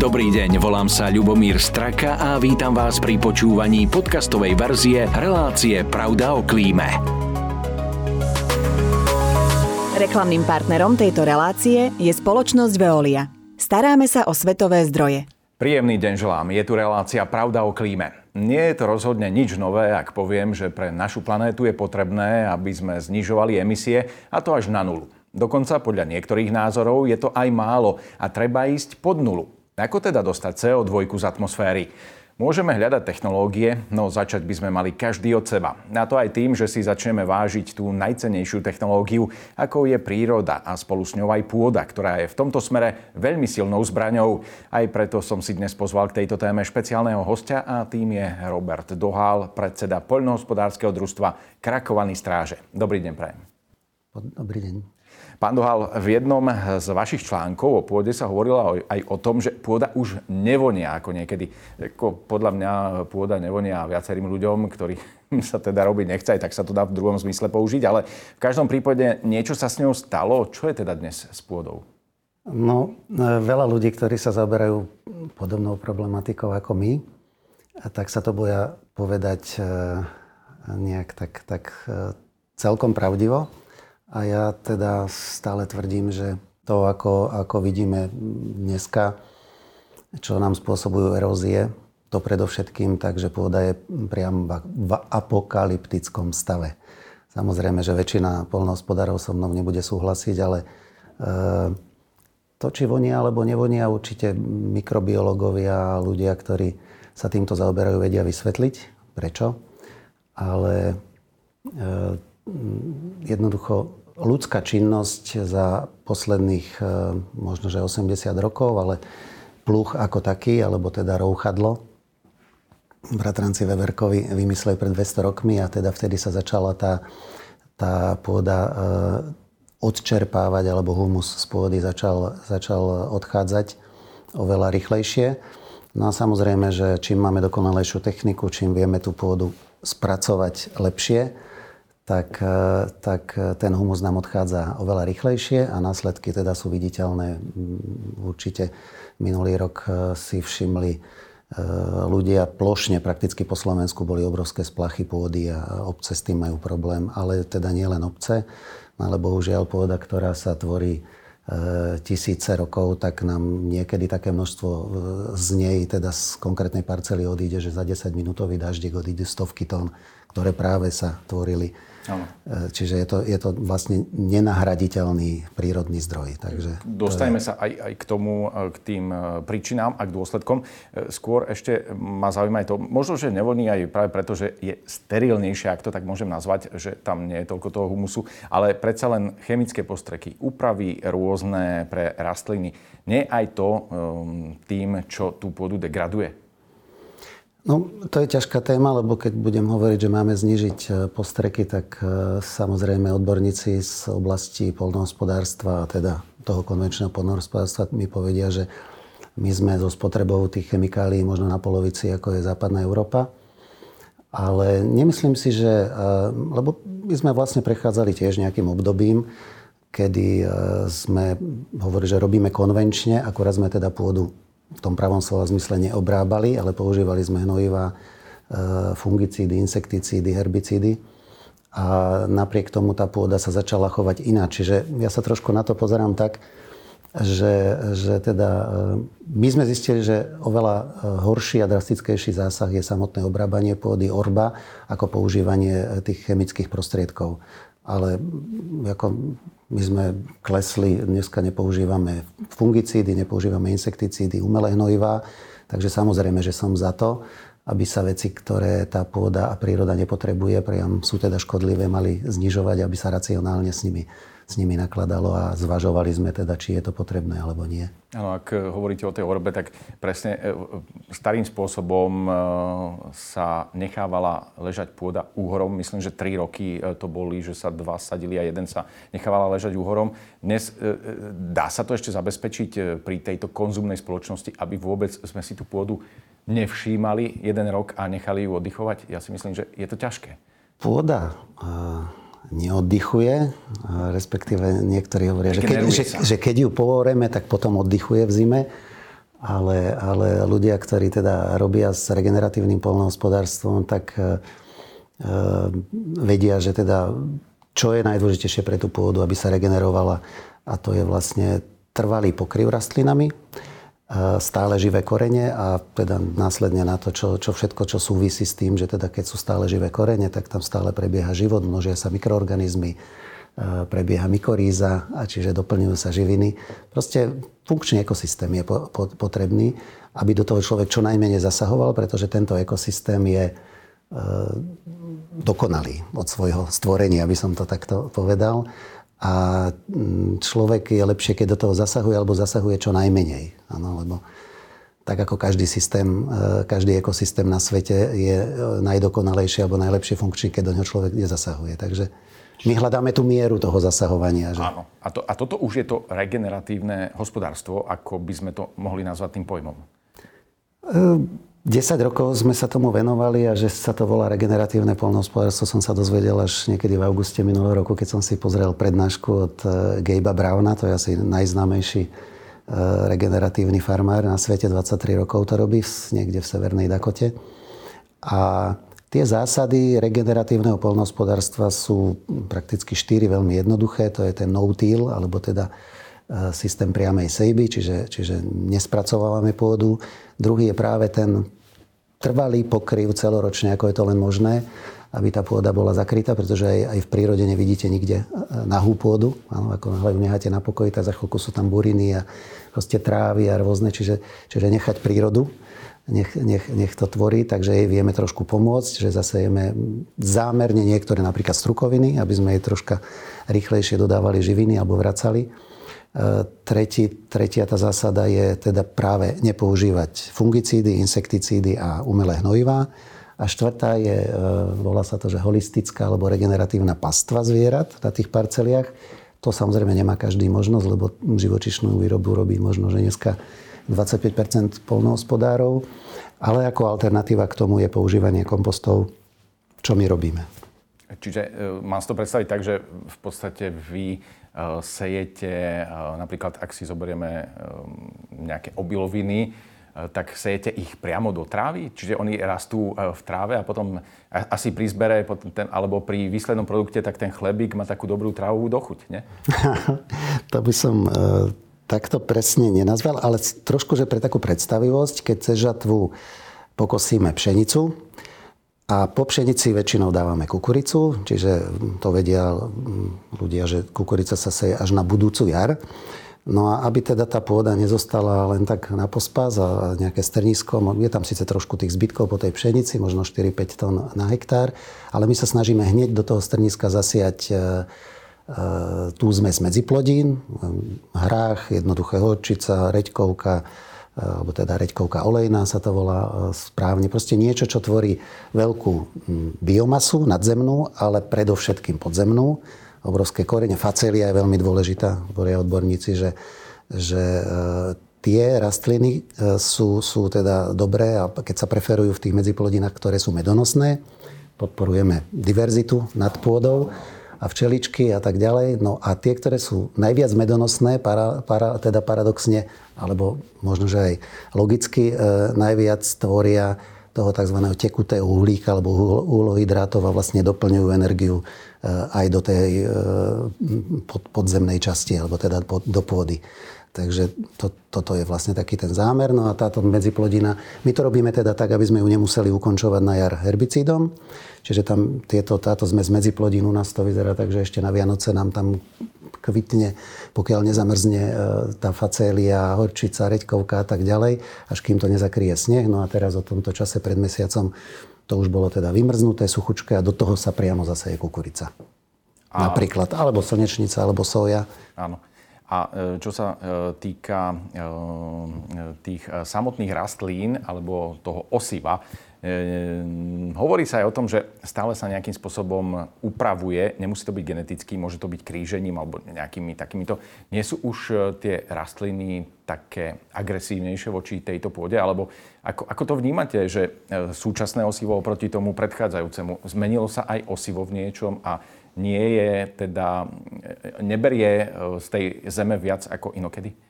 Dobrý deň, volám sa Ľubomír Straka a vítam vás pri počúvaní podcastovej verzie relácie Pravda o klíme. Reklamným partnerom tejto relácie je spoločnosť Veolia. Staráme sa o svetové zdroje. Príjemný deň želám. Je tu relácia Pravda o klíme. Nie je to rozhodne nič nové, ak poviem, že pre našu planétu je potrebné, aby sme znižovali emisie, a to až na nulu. Dokonca podľa niektorých názorov je to aj málo a treba ísť pod nulu. Ako teda dostať CO2 z atmosféry? Môžeme hľadať technológie, no začať by sme mali každý od seba. Na to aj tým, že si začneme vážiť tú najcenejšiu technológiu, ako je príroda a spolu s ňou aj pôda, ktorá je v tomto smere veľmi silnou zbraňou. Aj preto som si dnes pozval k tejto téme špeciálneho hostia a tým je Robert Dohal, predseda poľnohospodárskeho družstva Krakovaný stráže. Dobrý deň, prajem. Dobrý deň. Pán Dohal, v jednom z vašich článkov o pôde sa hovorilo aj o tom, že pôda už nevonia ako niekedy. Ako podľa mňa pôda nevonia viacerým ľuďom, ktorí sa teda robiť nechce, tak sa to dá v druhom zmysle použiť, ale v každom prípade niečo sa s ňou stalo. Čo je teda dnes s pôdou? No, veľa ľudí, ktorí sa zaberajú podobnou problematikou ako my, tak sa to boja povedať e, nejak tak, tak e, celkom pravdivo. A ja teda stále tvrdím, že to, ako, ako vidíme dneska, čo nám spôsobujú erózie, to predovšetkým tak, pôda je priam v apokalyptickom stave. Samozrejme, že väčšina polnohospodárov so mnou nebude súhlasiť, ale e, to, či vonia alebo nevonia, určite mikrobiológovia a ľudia, ktorí sa týmto zaoberajú, vedia vysvetliť, prečo. Ale e, jednoducho ľudská činnosť za posledných e, možno, že 80 rokov, ale pluch ako taký, alebo teda rouchadlo, bratranci Weberkovi vymysleli pred 200 rokmi a teda vtedy sa začala tá, tá pôda e, odčerpávať, alebo humus z pôdy začal, začal odchádzať oveľa rýchlejšie. No a samozrejme, že čím máme dokonalejšiu techniku, čím vieme tú pôdu spracovať lepšie, tak, e, tak ten humus nám odchádza oveľa rýchlejšie a následky teda sú viditeľné. Určite minulý rok e, si všimli e, ľudia plošne prakticky po Slovensku boli obrovské splachy pôdy a obce s tým majú problém, ale teda nie len obce, ale bohužiaľ pôda, ktorá sa tvorí tisíce rokov, tak nám niekedy také množstvo z nej, teda z konkrétnej parcely odíde, že za 10 minútový daždík odíde stovky tón, ktoré práve sa tvorili Ano. E, čiže je to, je to vlastne nenahraditeľný prírodný zdroj. Takže Dostajme je... sa aj, aj k tomu, e, k tým e, príčinám a k dôsledkom. Skôr ešte ma zaujíma aj to, možno, že nevoní aj práve preto, že je sterilnejšie, ak to tak môžem nazvať, že tam nie je toľko toho humusu, ale predsa len chemické postreky, úpravy rôzne pre rastliny. Nie aj to tým, čo tú pôdu degraduje? No, to je ťažká téma, lebo keď budem hovoriť, že máme znižiť e, postreky, tak e, samozrejme odborníci z oblasti polnohospodárstva, teda toho konvenčného polnohospodárstva mi povedia, že my sme so spotrebou tých chemikálií možno na polovici, ako je západná Európa. Ale nemyslím si, že... E, lebo my sme vlastne prechádzali tiež nejakým obdobím, kedy sme hovorili, že robíme konvenčne, akorát sme teda pôdu v tom pravom slova zmysle neobrábali, ale používali sme hnojiva, e, fungicídy, insekticídy, herbicídy. A napriek tomu tá pôda sa začala chovať ináč. Čiže ja sa trošku na to pozerám tak, že, že teda e, my sme zistili, že oveľa e, horší a drastickejší zásah je samotné obrábanie pôdy orba ako používanie tých chemických prostriedkov. Ale ako my sme klesli, dneska nepoužívame fungicídy, nepoužívame insekticídy, umelé hnojivá, takže samozrejme, že som za to, aby sa veci, ktoré tá pôda a príroda nepotrebuje, priam sú teda škodlivé, mali znižovať, aby sa racionálne s nimi s nimi nakladalo a zvažovali sme teda, či je to potrebné alebo nie. Áno, ak hovoríte o tej orbe, tak presne e, starým spôsobom e, sa nechávala ležať pôda úhorom. Myslím, že tri roky to boli, že sa dva sadili a jeden sa nechávala ležať úhorom. Dnes dá sa to ešte zabezpečiť pri tejto konzumnej spoločnosti, aby vôbec sme si tú pôdu nevšímali jeden rok a nechali ju oddychovať? Ja si myslím, že je to ťažké. Pôda neoddychuje, respektíve niektorí hovoria, že keď, že, že keď ju povoreme, tak potom oddychuje v zime. ale, ale ľudia, ktorí teda robia s regeneratívnym polnohospodárstvom, tak e, vedia, že teda čo je najdôležitejšie pre tú pôdu, aby sa regenerovala a to je vlastne trvalý pokryv rastlinami, e, stále živé korene a teda následne na to, čo, čo všetko, čo súvisí s tým, že teda keď sú stále živé korene, tak tam stále prebieha život, množia sa mikroorganizmy, E, prebieha mykoríza, a čiže doplňujú sa živiny. Proste funkčný ekosystém je po, po, potrebný, aby do toho človek čo najmenej zasahoval, pretože tento ekosystém je e, dokonalý od svojho stvorenia, aby som to takto povedal. A mm, človek je lepšie, keď do toho zasahuje, alebo zasahuje čo najmenej. Ano, lebo tak ako každý systém, e, každý ekosystém na svete je e, najdokonalejší alebo najlepšie funkčný, keď do neho človek nezasahuje. Takže my hľadáme tú mieru toho zasahovania. Že? Áno. A, to, a toto už je to regeneratívne hospodárstvo, ako by sme to mohli nazvať tým pojmom? 10 ehm, rokov sme sa tomu venovali a že sa to volá regeneratívne polnohospodárstvo som sa dozvedel až niekedy v auguste minulého roku, keď som si pozrel prednášku od eh, Gabea Browna, to je asi najznámejší eh, regeneratívny farmár na svete, 23 rokov to robí niekde v Severnej Dakote. A Tie zásady regeneratívneho polnohospodárstva sú prakticky štyri veľmi jednoduché. To je ten no-till, alebo teda e, systém priamej sejby, čiže, čiže nespracovávame pôdu. Druhý je práve ten trvalý pokryv celoročne, ako je to len možné, aby tá pôda bola zakrytá, pretože aj, aj v prírode nevidíte nikde e, nahú pôdu. Áno, ako ju necháte na pokoji, tak za chvíľku sú tam buriny a proste trávy a rôzne, čiže, čiže nechať prírodu nech, nech, nech to tvorí, takže jej vieme trošku pomôcť, že zasejeme zámerne niektoré napríklad strukoviny, aby sme jej troška rýchlejšie dodávali živiny alebo vracali. Tretí, tretia tá zásada je teda práve nepoužívať fungicídy, insekticídy a umelé hnojivá. A štvrtá je, e, volá sa to, že holistická alebo regeneratívna pastva zvierat na tých parceliach. To samozrejme nemá každý možnosť, lebo živočišnú výrobu robí možno, že dneska 25% polnohospodárov, ale ako alternatíva k tomu je používanie kompostov, čo my robíme. Čiže e, mám si to predstaviť tak, že v podstate vy sejete, e, napríklad ak si zoberieme nejaké obiloviny, tak sejete ich priamo do trávy? Čiže oni rastú v tráve a potom asi pri zbere alebo pri výslednom produkte, tak ten chlebík má takú dobrú trávovú dochuť, nie? to by som takto presne nenazval, ale trošku, že pre takú predstavivosť, keď cez žatvu pokosíme pšenicu a po pšenici väčšinou dávame kukuricu, čiže to vedia ľudia, že kukurica sa seje až na budúcu jar. No a aby teda tá pôda nezostala len tak na pospas a nejaké strnisko, je tam síce trošku tých zbytkov po tej pšenici, možno 4-5 tón na hektár, ale my sa snažíme hneď do toho strniska zasiať e, Eh, tú zmes medziplodín, hrách, jednoduché horčica, reďkovka, eh, alebo teda reďkovka olejná sa to volá eh, správne. Proste niečo, čo tvorí veľkú hm, biomasu nadzemnú, ale predovšetkým podzemnú. Obrovské korene. Facelia je veľmi dôležitá, hovoria odborníci, že, že tie rastliny sú, sú teda dobré a keď sa preferujú v tých medziplodinách, ktoré sú medonosné, podporujeme diverzitu nad pôdou a včeličky a tak ďalej. No a tie, ktoré sú najviac medonosné, para, para, teda paradoxne, alebo možno, že aj logicky, e, najviac tvoria toho tzv. tekutého uhlíka alebo uhlohydrátov a vlastne doplňujú energiu e, aj do tej e, pod, podzemnej časti, alebo teda pod, do pôdy. Takže to, toto je vlastne taký ten zámer. No a táto medziplodina, my to robíme teda tak, aby sme ju nemuseli ukončovať na jar herbicídom. Čiže tam tieto, táto zmes medziplodín u nás to vyzerá tak, že ešte na Vianoce nám tam kvitne, pokiaľ nezamrzne e, tá facélia, horčica, reďkovka a tak ďalej, až kým to nezakrie sneh. No a teraz o tomto čase pred mesiacom to už bolo teda vymrznuté, suchučké a do toho sa priamo zase je kukurica. A... Napríklad, alebo slnečnica, alebo soja. Áno. A e, čo sa e, týka e, tých samotných rastlín alebo toho osiva, hovorí sa aj o tom, že stále sa nejakým spôsobom upravuje, nemusí to byť genetický, môže to byť krížením alebo nejakými takýmito. Nie sú už tie rastliny také agresívnejšie voči tejto pôde? Alebo ako, ako to vnímate, že súčasné osivo oproti tomu predchádzajúcemu, zmenilo sa aj osivo v niečom a nie je teda, neberie e, z tej zeme viac ako inokedy?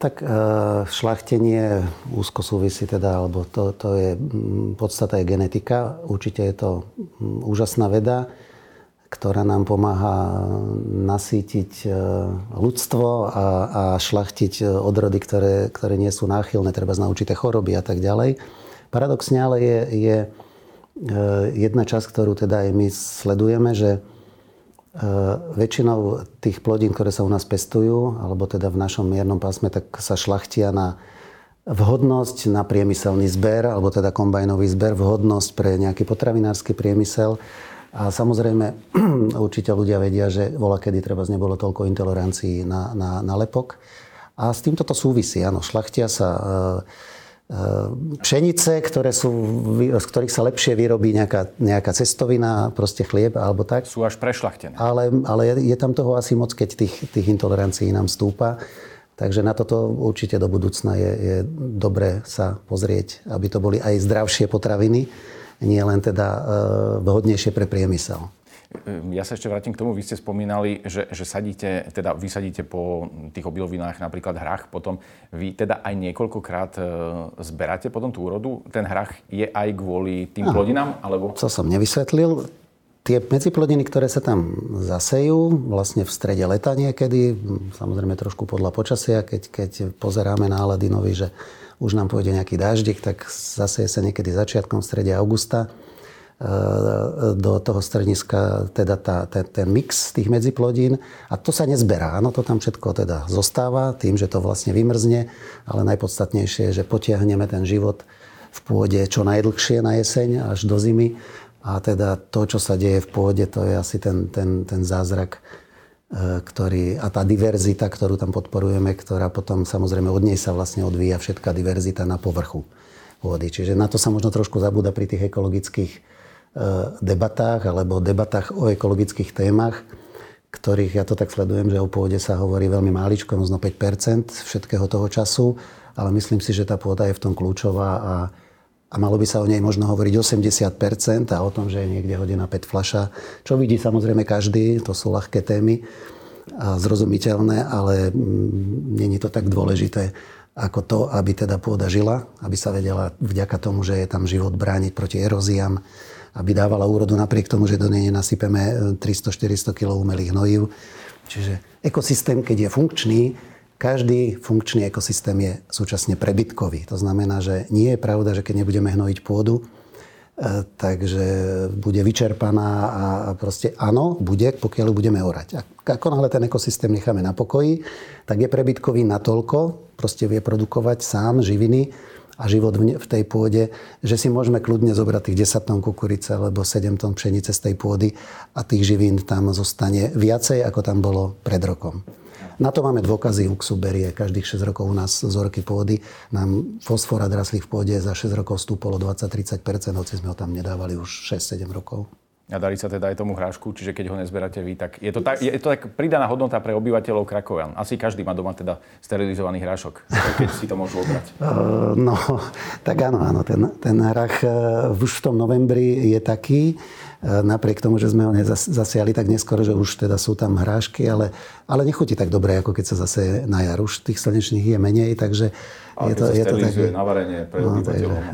Tak šlachtenie úzko súvisí teda, alebo to, to je, podstata je genetika. Určite je to úžasná veda ktorá nám pomáha nasítiť e, ľudstvo a, a šlachtiť e, odrody, ktoré, ktoré nie sú náchylné, treba na určité choroby a tak ďalej. Paradoxne ale je, je e, jedna časť, ktorú teda aj my sledujeme, že väčšinou tých plodín, ktoré sa u nás pestujú, alebo teda v našom miernom pásme, tak sa šlachtia na vhodnosť na priemyselný zber, alebo teda kombajnový zber, vhodnosť pre nejaký potravinársky priemysel a samozrejme, určite ľudia vedia, že vola kedy treba nebolo toľko intolerancií na, na, na lepok. A s týmto to súvisí. Áno, šlachtia sa e, e, pšenice, ktoré sú, z ktorých sa lepšie vyrobí nejaká, nejaká cestovina, proste chlieb alebo tak. Sú až prešlachtené. Ale, ale je, je tam toho asi moc, keď tých, tých intolerancií nám stúpa. Takže na toto určite do budúcna je, je dobré sa pozrieť, aby to boli aj zdravšie potraviny nie len teda e, vhodnejšie pre priemysel. E, ja sa ešte vrátim k tomu, vy ste spomínali, že, že sadíte, teda vysadíte po tých obilovinách napríklad hrach, potom vy teda aj niekoľkokrát e, zberáte potom tú úrodu. Ten hrach je aj kvôli tým plodinám? Alebo... To som nevysvetlil. Tie medziplodiny, ktoré sa tam zasejú, vlastne v strede leta niekedy, samozrejme trošku podľa počasia, keď, keď pozeráme nálady nový, že už nám pôjde nejaký dáždik, tak zase sa niekedy začiatkom v strede augusta do toho strediska teda tá, ten, ten mix tých medziplodín a to sa nezberá. Áno, to tam všetko teda zostáva tým, že to vlastne vymrzne, ale najpodstatnejšie je, že potiahneme ten život v pôde čo najdlhšie na jeseň až do zimy a teda to, čo sa deje v pôde, to je asi ten, ten, ten zázrak E, ktorý, a tá diverzita, ktorú tam podporujeme, ktorá potom samozrejme od nej sa vlastne odvíja všetká diverzita na povrchu vody. Čiže na to sa možno trošku zabúda pri tých ekologických debatách alebo debatách o ekologických témach, ktorých ja to tak sledujem, že o pôde sa hovorí veľmi máličko, možno 5% všetkého toho času, ale myslím si, že tá pôda je v tom kľúčová a a malo by sa o nej možno hovoriť 80% a o tom, že je niekde hodená 5 fľaša, čo vidí samozrejme každý, to sú ľahké témy a zrozumiteľné, ale mm, není to tak dôležité ako to, aby teda pôda žila, aby sa vedela vďaka tomu, že je tam život brániť proti eróziám, aby dávala úrodu napriek tomu, že do nej nenasypeme 300-400 kg umelých hnojív. Čiže ekosystém, keď je funkčný, každý funkčný ekosystém je súčasne prebytkový. To znamená, že nie je pravda, že keď nebudeme hnojiť pôdu, e, takže bude vyčerpaná a proste áno, bude, pokiaľ ju budeme orať. Ako náhle ten ekosystém necháme na pokoji, tak je prebytkový natoľko, proste vie produkovať sám živiny a život v tej pôde, že si môžeme kľudne zobrať tých 10 tón kukurice alebo 7 tón pšenice z tej pôdy a tých živín tam zostane viacej, ako tam bolo pred rokom. Na to máme dôkazy UXU berie. Každých 6 rokov u nás zorky pôdy nám fosfora draslých v pôde za 6 rokov stúpolo 20-30%, hoci sme ho tam nedávali už 6-7 rokov. A darí sa teda aj tomu hrášku, čiže keď ho nezberáte vy, tak je to tak, je to tak pridaná hodnota pre obyvateľov Krakovian. Asi každý má doma teda sterilizovaný hrášok, keď si to môžu obrať. Uh, no, tak áno, áno, ten, ten hrách uh, už v tom novembri je taký, napriek tomu, že sme ho zasiali tak neskoro, že už teda sú tam hrášky, ale, ale nechutí tak dobre, ako keď sa zase na jar. Už tých slnečných je menej, takže ale je to, je to také... na varenie pre no, obyvateľov.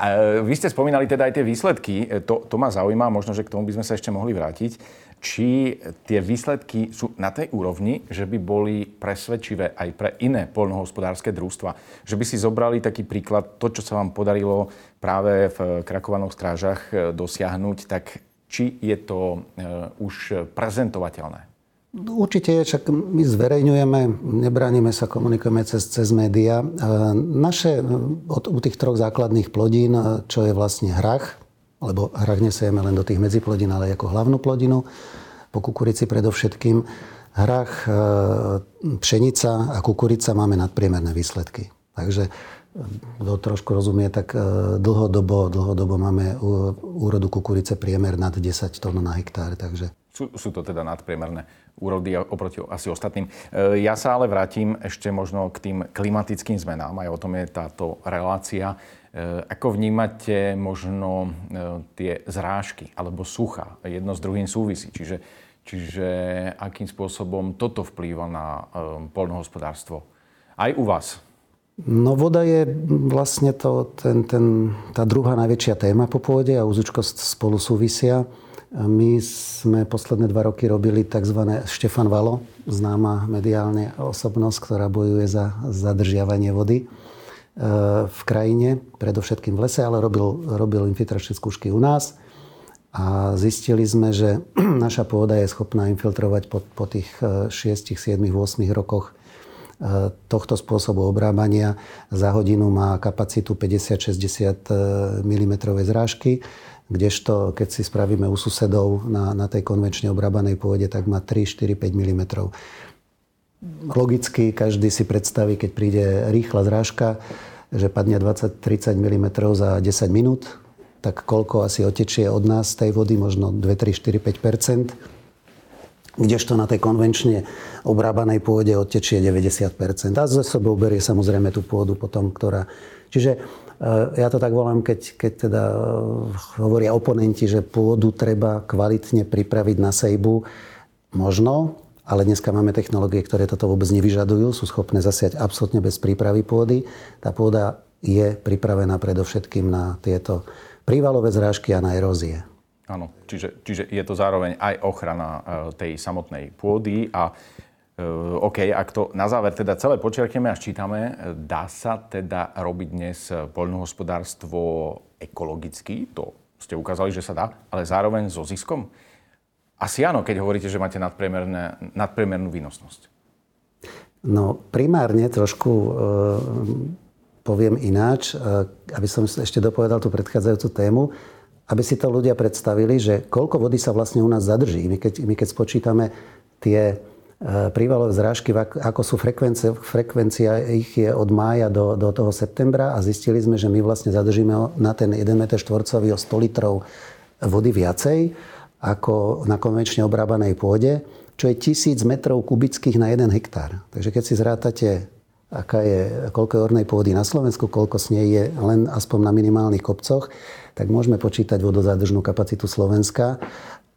E, vy ste spomínali teda aj tie výsledky. E, to, to ma zaujíma, možno, že k tomu by sme sa ešte mohli vrátiť či tie výsledky sú na tej úrovni, že by boli presvedčivé aj pre iné poľnohospodárske družstva. Že by si zobrali taký príklad, to, čo sa vám podarilo práve v Krakovaných strážach e, dosiahnuť, tak či je to e, už prezentovateľné? Určite je, však my zverejňujeme, nebránime sa, komunikujeme cez, cez médiá. E, naše, od, u tých troch základných plodín, čo je vlastne hrach, lebo hrach nesejeme len do tých medziplodín, ale ako hlavnú plodinu, po kukurici predovšetkým. Hrach, e, pšenica a kukurica máme nadpriemerné výsledky. Takže e, kto trošku rozumie, tak e, dlhodobo, dlhodobo máme úrodu kukurice priemer nad 10 tón na hektár. Takže... Sú, sú to teda nadpriemerné úrody oproti asi ostatným. Ja sa ale vrátim ešte možno k tým klimatickým zmenám. Aj o tom je táto relácia. Eh, ako vnímate možno eh, tie zrážky alebo sucha? Jedno s druhým súvisí. Čiže, čiže akým spôsobom toto vplýva na eh, poľnohospodárstvo aj u vás. No voda je vlastne to, ten, ten, tá druhá najväčšia téma po pôde a úzučkosť spolu súvisia. My sme posledné dva roky robili tzv. Štefan Valo, známa mediálne osobnosť, ktorá bojuje za zadržiavanie vody e, v krajine, predovšetkým v lese, ale robil, robil infiltračné skúšky u nás. A zistili sme, že naša pôda je schopná infiltrovať po, po tých 6, 7, 8 rokoch tohto spôsobu obrábania za hodinu má kapacitu 50-60 mm zrážky, kdežto keď si spravíme u susedov na, na tej konvenčne obrábanej pôde, tak má 3, 4, 5 mm. Logicky každý si predstaví, keď príde rýchla zrážka, že padne 20-30 mm za 10 minút, tak koľko asi otečie od nás tej vody, možno 2, 3, 4, 5 kdežto na tej konvenčne obrábanej pôde odtečie 90% A ze sebou berie samozrejme tú pôdu potom, ktorá... Čiže eh, ja to tak volám, keď, keď teda eh, hovoria oponenti, že pôdu treba kvalitne pripraviť na sejbu. Možno, ale dneska máme technológie, ktoré toto vôbec nevyžadujú, sú schopné zasiať absolútne bez prípravy pôdy. Tá pôda je pripravená predovšetkým na tieto prívalové zrážky a na erózie. Áno, čiže, čiže je to zároveň aj ochrana e, tej samotnej pôdy a e, OK, ak to na záver teda celé počiarkneme a ščítame, dá sa teda robiť dnes poľnohospodárstvo ekologicky? To ste ukázali, že sa dá, ale zároveň so ziskom? Asi áno, keď hovoríte, že máte nadpriemernú výnosnosť. No primárne trošku e, poviem ináč, e, aby som ešte dopovedal tú predchádzajúcu tému aby si to ľudia predstavili, že koľko vody sa vlastne u nás zadrží. My keď, my keď spočítame tie e, prívalové zrážky, ako sú frekvencie, frekvencia ich je od mája do, do toho septembra a zistili sme, že my vlastne zadržíme na ten 1 m štvorcový o 100 litrov vody viacej ako na konvenčne obrábanej pôde, čo je 1000 metrov kubických na 1 hektár. Takže keď si zrátate, aká je, koľko je ornej pôdy na Slovensku, koľko s nej je len aspoň na minimálnych kopcoch, tak môžeme počítať vodozádržnú kapacitu Slovenska,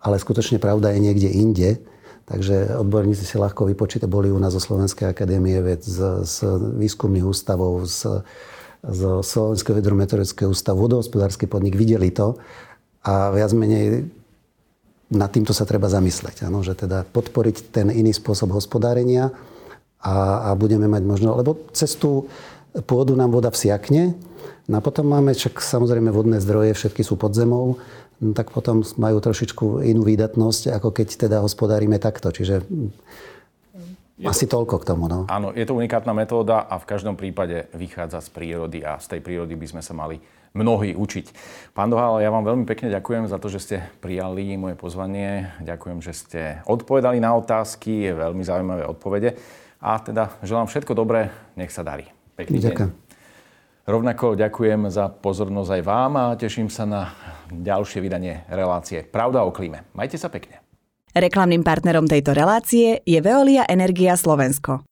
ale skutočne pravda je niekde inde. Takže odborníci si ľahko vypočítajú, boli u nás zo Slovenskej akadémie ved, z, z výskumných ústavov, z, z Slovenského vedrometeorologického ústavu, vodohospodársky podnik, videli to a viac menej nad týmto sa treba zamysleť. Ano, že teda podporiť ten iný spôsob hospodárenia a, a budeme mať možno, lebo cez tú pôdu nám voda vsiakne, No a potom máme však samozrejme vodné zdroje, všetky sú pod zemou, no tak potom majú trošičku inú výdatnosť, ako keď teda hospodárime takto. Čiže je asi to, toľko k tomu. No. Áno, je to unikátna metóda a v každom prípade vychádza z prírody a z tej prírody by sme sa mali mnohí učiť. Pán Dohal, ja vám veľmi pekne ďakujem za to, že ste prijali moje pozvanie. Ďakujem, že ste odpovedali na otázky, je veľmi zaujímavé odpovede. A teda želám všetko dobré, nech sa darí. Pekný Ďakujem. deň. Rovnako ďakujem za pozornosť aj vám a teším sa na ďalšie vydanie relácie Pravda o klíme. Majte sa pekne. Reklamným partnerom tejto relácie je Veolia Energia Slovensko.